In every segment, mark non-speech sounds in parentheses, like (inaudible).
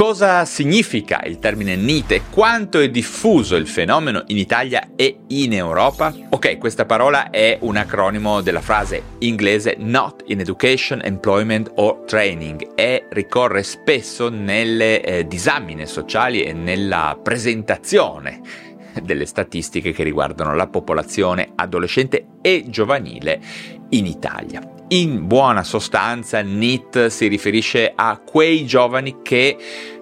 Cosa significa il termine NEET e quanto è diffuso il fenomeno in Italia e in Europa? Ok, questa parola è un acronimo della frase inglese Not in Education, Employment or Training e ricorre spesso nelle eh, disamine sociali e nella presentazione delle statistiche che riguardano la popolazione adolescente e giovanile in Italia. In buona sostanza, NIT si riferisce a quei giovani che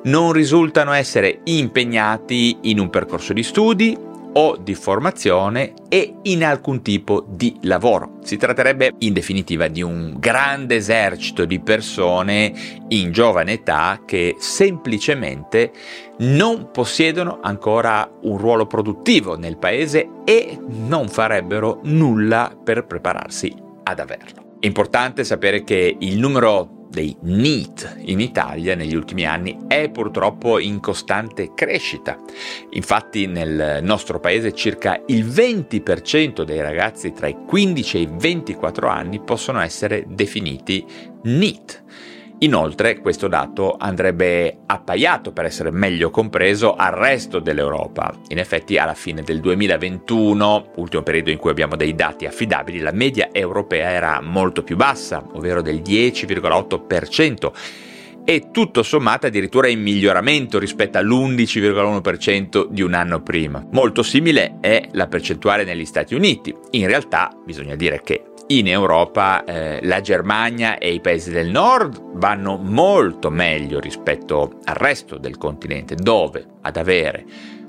non risultano essere impegnati in un percorso di studi o di formazione e in alcun tipo di lavoro. Si tratterebbe in definitiva di un grande esercito di persone in giovane età che semplicemente non possiedono ancora un ruolo produttivo nel paese e non farebbero nulla per prepararsi ad averlo. È importante sapere che il numero dei NEET in Italia negli ultimi anni è purtroppo in costante crescita. Infatti nel nostro paese circa il 20% dei ragazzi tra i 15 e i 24 anni possono essere definiti NEET Inoltre questo dato andrebbe appaiato per essere meglio compreso al resto dell'Europa. In effetti alla fine del 2021, ultimo periodo in cui abbiamo dei dati affidabili, la media europea era molto più bassa, ovvero del 10,8% e tutto sommato addirittura in miglioramento rispetto all'11,1% di un anno prima. Molto simile è la percentuale negli Stati Uniti. In realtà bisogna dire che in Europa eh, la Germania e i paesi del nord vanno molto meglio rispetto al resto del continente, dove ad avere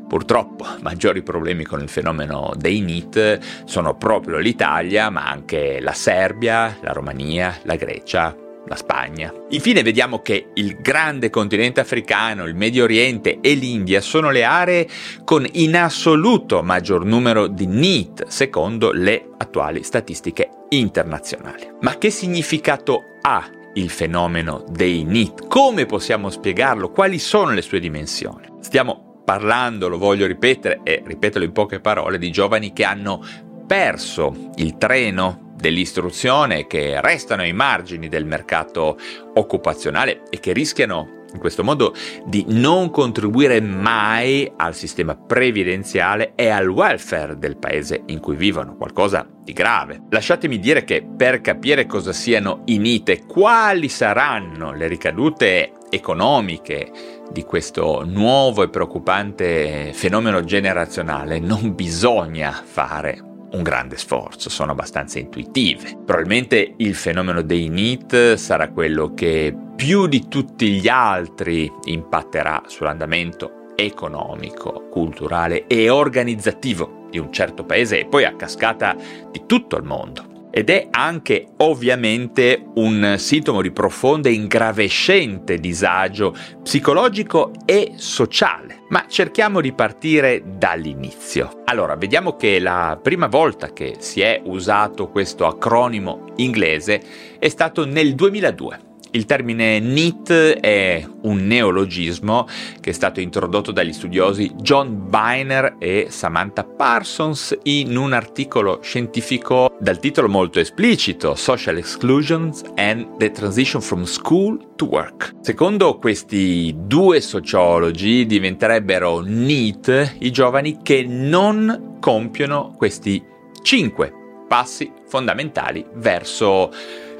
purtroppo (laughs) maggiori problemi con il fenomeno dei NIT sono proprio l'Italia, ma anche la Serbia, la Romania, la Grecia, la Spagna. Infine vediamo che il grande continente africano, il Medio Oriente e l'India sono le aree con in assoluto maggior numero di NEET, secondo le attuali statistiche internazionali. Ma che significato ha il fenomeno dei NEET? Come possiamo spiegarlo? Quali sono le sue dimensioni? Stiamo parlando, lo voglio ripetere e ripetelo in poche parole, di giovani che hanno perso il treno dell'istruzione che restano ai margini del mercato occupazionale e che rischiano in questo modo di non contribuire mai al sistema previdenziale e al welfare del paese in cui vivono, qualcosa di grave. Lasciatemi dire che per capire cosa siano i NIT e quali saranno le ricadute economiche di questo nuovo e preoccupante fenomeno generazionale non bisogna fare un grande sforzo, sono abbastanza intuitive. Probabilmente il fenomeno dei NEET sarà quello che più di tutti gli altri impatterà sull'andamento economico, culturale e organizzativo di un certo paese e poi a cascata di tutto il mondo ed è anche ovviamente un sintomo di profondo e ingravescente disagio psicologico e sociale. Ma cerchiamo di partire dall'inizio. Allora, vediamo che la prima volta che si è usato questo acronimo inglese è stato nel 2002 il termine NEET è un neologismo che è stato introdotto dagli studiosi John Biner e Samantha Parsons in un articolo scientifico dal titolo molto esplicito Social Exclusions and the Transition from School to Work. Secondo questi due sociologi diventerebbero NEET i giovani che non compiono questi cinque passi fondamentali verso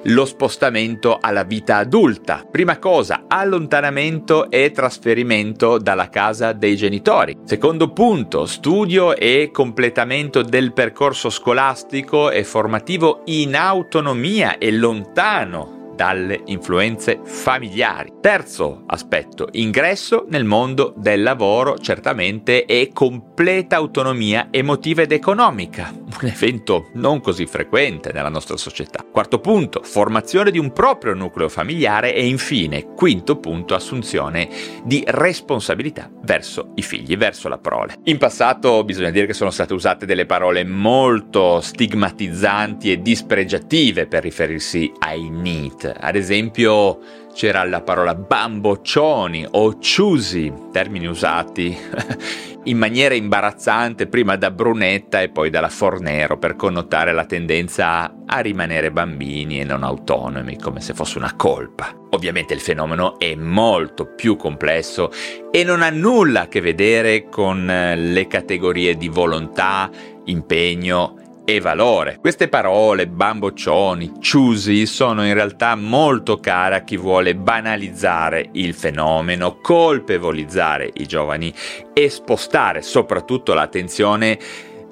lo spostamento alla vita adulta. Prima cosa, allontanamento e trasferimento dalla casa dei genitori. Secondo punto, studio e completamento del percorso scolastico e formativo in autonomia e lontano dalle influenze familiari. Terzo aspetto, ingresso nel mondo del lavoro certamente e completa autonomia emotiva ed economica, un evento non così frequente nella nostra società. Quarto punto, formazione di un proprio nucleo familiare e infine, quinto punto, assunzione di responsabilità verso i figli, verso la prole. In passato bisogna dire che sono state usate delle parole molto stigmatizzanti e dispregiative per riferirsi ai NEET ad esempio c'era la parola bamboccioni o ciusi, termini usati (laughs) in maniera imbarazzante prima da Brunetta e poi dalla Fornero per connotare la tendenza a rimanere bambini e non autonomi come se fosse una colpa. Ovviamente il fenomeno è molto più complesso e non ha nulla a che vedere con eh, le categorie di volontà, impegno e valore. Queste parole, bamboccioni, ciusi, sono in realtà molto care a chi vuole banalizzare il fenomeno, colpevolizzare i giovani e spostare soprattutto l'attenzione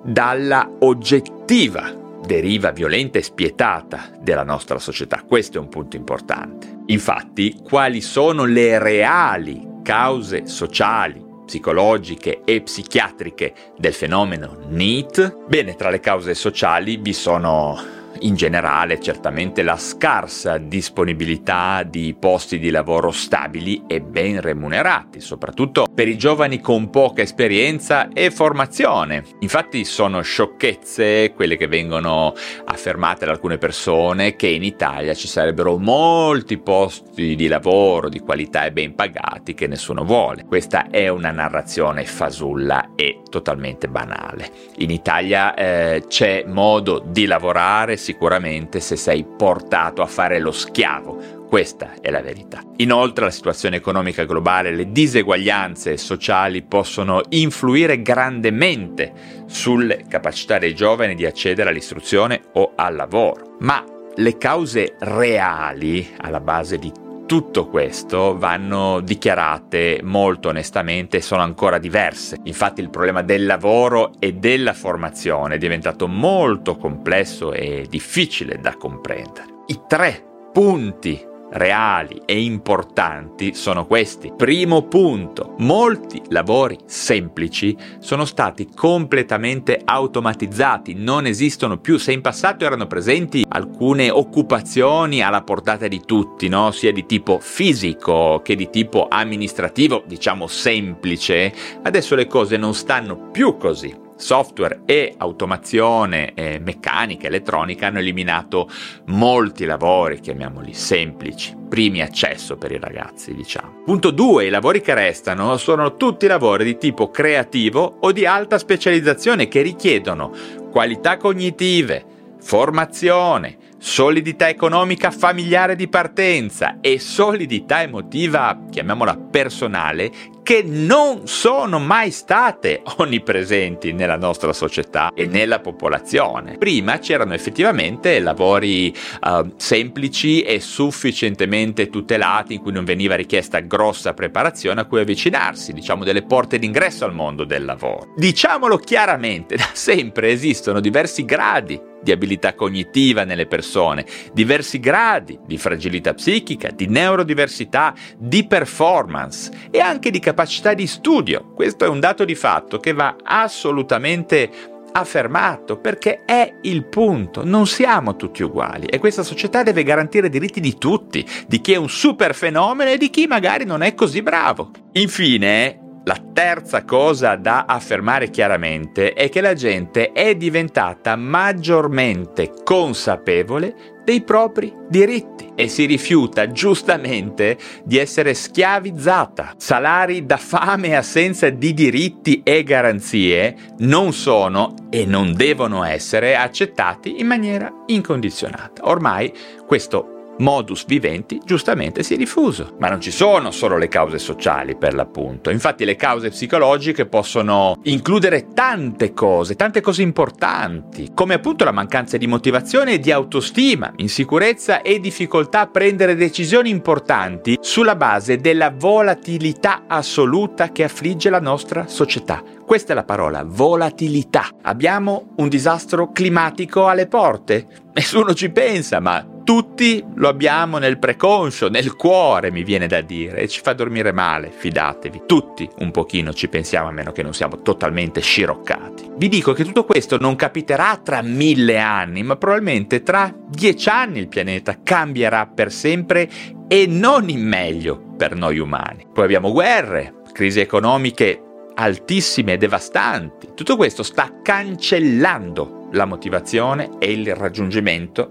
dalla oggettiva deriva violenta e spietata della nostra società. Questo è un punto importante. Infatti, quali sono le reali cause sociali psicologiche e psichiatriche del fenomeno NEET? Bene, tra le cause sociali vi sono in generale certamente la scarsa disponibilità di posti di lavoro stabili e ben remunerati, soprattutto per i giovani con poca esperienza e formazione. Infatti sono sciocchezze quelle che vengono affermate da alcune persone che in Italia ci sarebbero molti posti di lavoro di qualità e ben pagati che nessuno vuole. Questa è una narrazione fasulla e totalmente banale. In Italia eh, c'è modo di lavorare sicuramente se sei portato a fare lo schiavo. Questa è la verità. Inoltre la situazione economica globale, le diseguaglianze sociali possono influire grandemente sulle capacità dei giovani di accedere all'istruzione o al lavoro. Ma le cause reali alla base di tutto questo vanno dichiarate molto onestamente e sono ancora diverse. Infatti il problema del lavoro e della formazione è diventato molto complesso e difficile da comprendere. I tre punti reali e importanti sono questi. Primo punto, molti lavori semplici sono stati completamente automatizzati, non esistono più. Se in passato erano presenti alcune occupazioni alla portata di tutti, no? sia di tipo fisico che di tipo amministrativo, diciamo semplice, adesso le cose non stanno più così software e automazione eh, meccanica, elettronica hanno eliminato molti lavori, chiamiamoli semplici, primi accesso per i ragazzi, diciamo. Punto 2. I lavori che restano sono tutti lavori di tipo creativo o di alta specializzazione che richiedono qualità cognitive, formazione, solidità economica familiare di partenza e solidità emotiva, chiamiamola personale, che non sono mai state onnipresenti nella nostra società e nella popolazione. Prima c'erano effettivamente lavori uh, semplici e sufficientemente tutelati in cui non veniva richiesta grossa preparazione a cui avvicinarsi, diciamo delle porte d'ingresso al mondo del lavoro. Diciamolo chiaramente, da sempre esistono diversi gradi di abilità cognitiva nelle persone, diversi gradi di fragilità psichica, di neurodiversità, di performance e anche di capacità di studio. Questo è un dato di fatto che va assolutamente affermato perché è il punto, non siamo tutti uguali e questa società deve garantire diritti di tutti, di chi è un super fenomeno e di chi magari non è così bravo. Infine, la terza cosa da affermare chiaramente è che la gente è diventata maggiormente consapevole dei propri diritti e si rifiuta giustamente di essere schiavizzata. Salari da fame e assenza di diritti e garanzie non sono e non devono essere accettati in maniera incondizionata. Ormai questo modus viventi giustamente si è diffuso. Ma non ci sono solo le cause sociali per l'appunto, infatti le cause psicologiche possono includere tante cose, tante cose importanti, come appunto la mancanza di motivazione e di autostima, insicurezza e difficoltà a prendere decisioni importanti sulla base della volatilità assoluta che affligge la nostra società. Questa è la parola, volatilità. Abbiamo un disastro climatico alle porte? Nessuno ci pensa, ma tutti lo abbiamo nel preconscio, nel cuore, mi viene da dire, e ci fa dormire male, fidatevi. Tutti un pochino ci pensiamo a meno che non siamo totalmente sciroccati. Vi dico che tutto questo non capiterà tra mille anni, ma probabilmente tra dieci anni il pianeta cambierà per sempre e non in meglio per noi umani. Poi abbiamo guerre, crisi economiche altissime e devastanti. Tutto questo sta cancellando la motivazione e il raggiungimento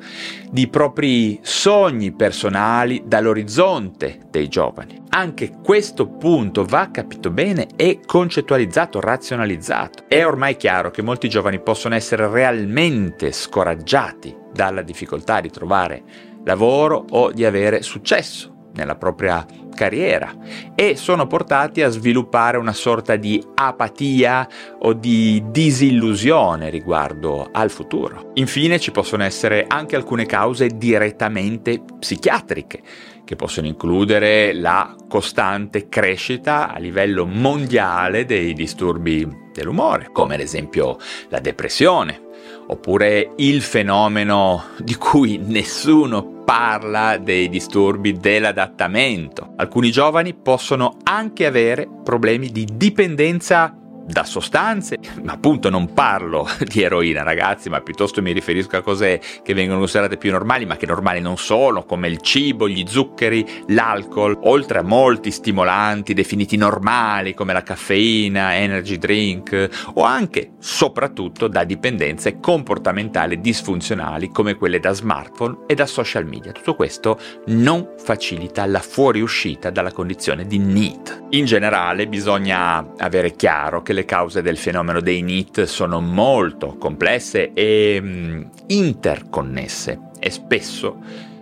di propri sogni personali dall'orizzonte dei giovani. Anche questo punto va capito bene e concettualizzato, razionalizzato. È ormai chiaro che molti giovani possono essere realmente scoraggiati dalla difficoltà di trovare lavoro o di avere successo nella propria carriera e sono portati a sviluppare una sorta di apatia o di disillusione riguardo al futuro. Infine ci possono essere anche alcune cause direttamente psichiatriche che possono includere la costante crescita a livello mondiale dei disturbi dell'umore, come ad esempio la depressione, oppure il fenomeno di cui nessuno parla dei disturbi dell'adattamento. Alcuni giovani possono anche avere problemi di dipendenza da sostanze, ma appunto non parlo (laughs) di eroina ragazzi, ma piuttosto mi riferisco a cose che vengono considerate più normali, ma che normali non sono, come il cibo, gli zuccheri, l'alcol, oltre a molti stimolanti definiti normali come la caffeina, energy drink, o anche, soprattutto, da dipendenze comportamentali disfunzionali come quelle da smartphone e da social media. Tutto questo non facilita la fuoriuscita dalla condizione di NEET. In generale bisogna avere chiaro che le cause del fenomeno dei NEET sono molto complesse e mm, interconnesse e spesso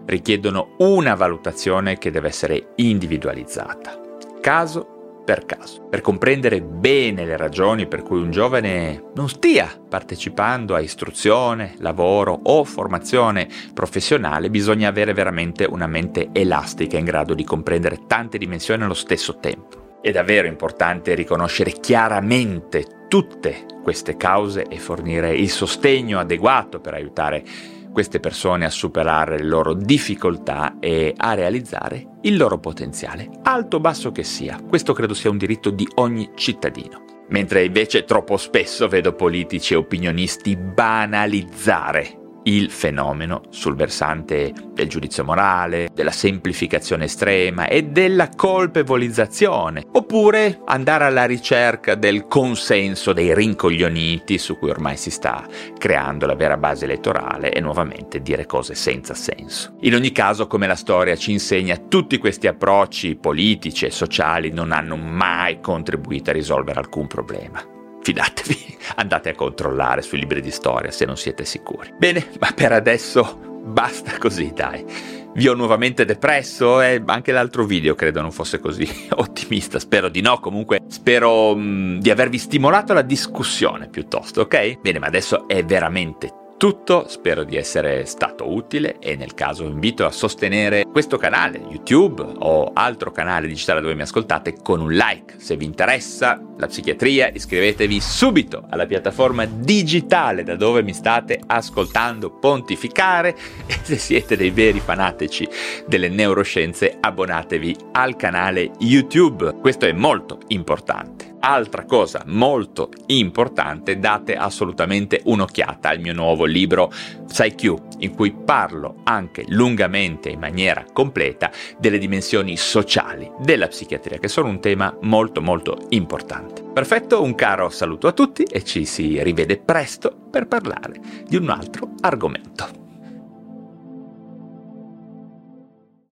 richiedono una valutazione che deve essere individualizzata, caso per caso. Per comprendere bene le ragioni per cui un giovane non stia partecipando a istruzione, lavoro o formazione professionale, bisogna avere veramente una mente elastica in grado di comprendere tante dimensioni allo stesso tempo. È davvero importante riconoscere chiaramente tutte queste cause e fornire il sostegno adeguato per aiutare queste persone a superare le loro difficoltà e a realizzare il loro potenziale, alto o basso che sia. Questo credo sia un diritto di ogni cittadino. Mentre invece troppo spesso vedo politici e opinionisti banalizzare il fenomeno sul versante del giudizio morale, della semplificazione estrema e della colpevolizzazione, oppure andare alla ricerca del consenso dei rincoglioniti su cui ormai si sta creando la vera base elettorale e nuovamente dire cose senza senso. In ogni caso, come la storia ci insegna, tutti questi approcci politici e sociali non hanno mai contribuito a risolvere alcun problema fidatevi, (laughs) andate a controllare sui libri di storia se non siete sicuri. Bene, ma per adesso basta così, dai. Vi ho nuovamente depresso e anche l'altro video credo non fosse così (laughs) ottimista, spero di no, comunque spero mh, mm, di avervi stimolato la discussione piuttosto, ok? Bene, ma adesso è veramente tutto, spero di essere stato utile e nel caso invito a sostenere questo canale YouTube o altro canale digitale dove mi ascoltate con un like. Se vi interessa la psichiatria iscrivetevi subito alla piattaforma digitale da dove mi state ascoltando pontificare (laughs) e se siete dei veri fanatici delle neuroscienze abbonatevi al canale YouTube. Questo è molto importante. Altra cosa molto importante, date assolutamente un'occhiata al mio nuovo libro PsyQ, in cui parlo anche lungamente in maniera completa delle dimensioni sociali della psichiatria, che sono un tema molto molto importante. Perfetto, un caro saluto a tutti e ci si rivede presto per parlare di un altro argomento.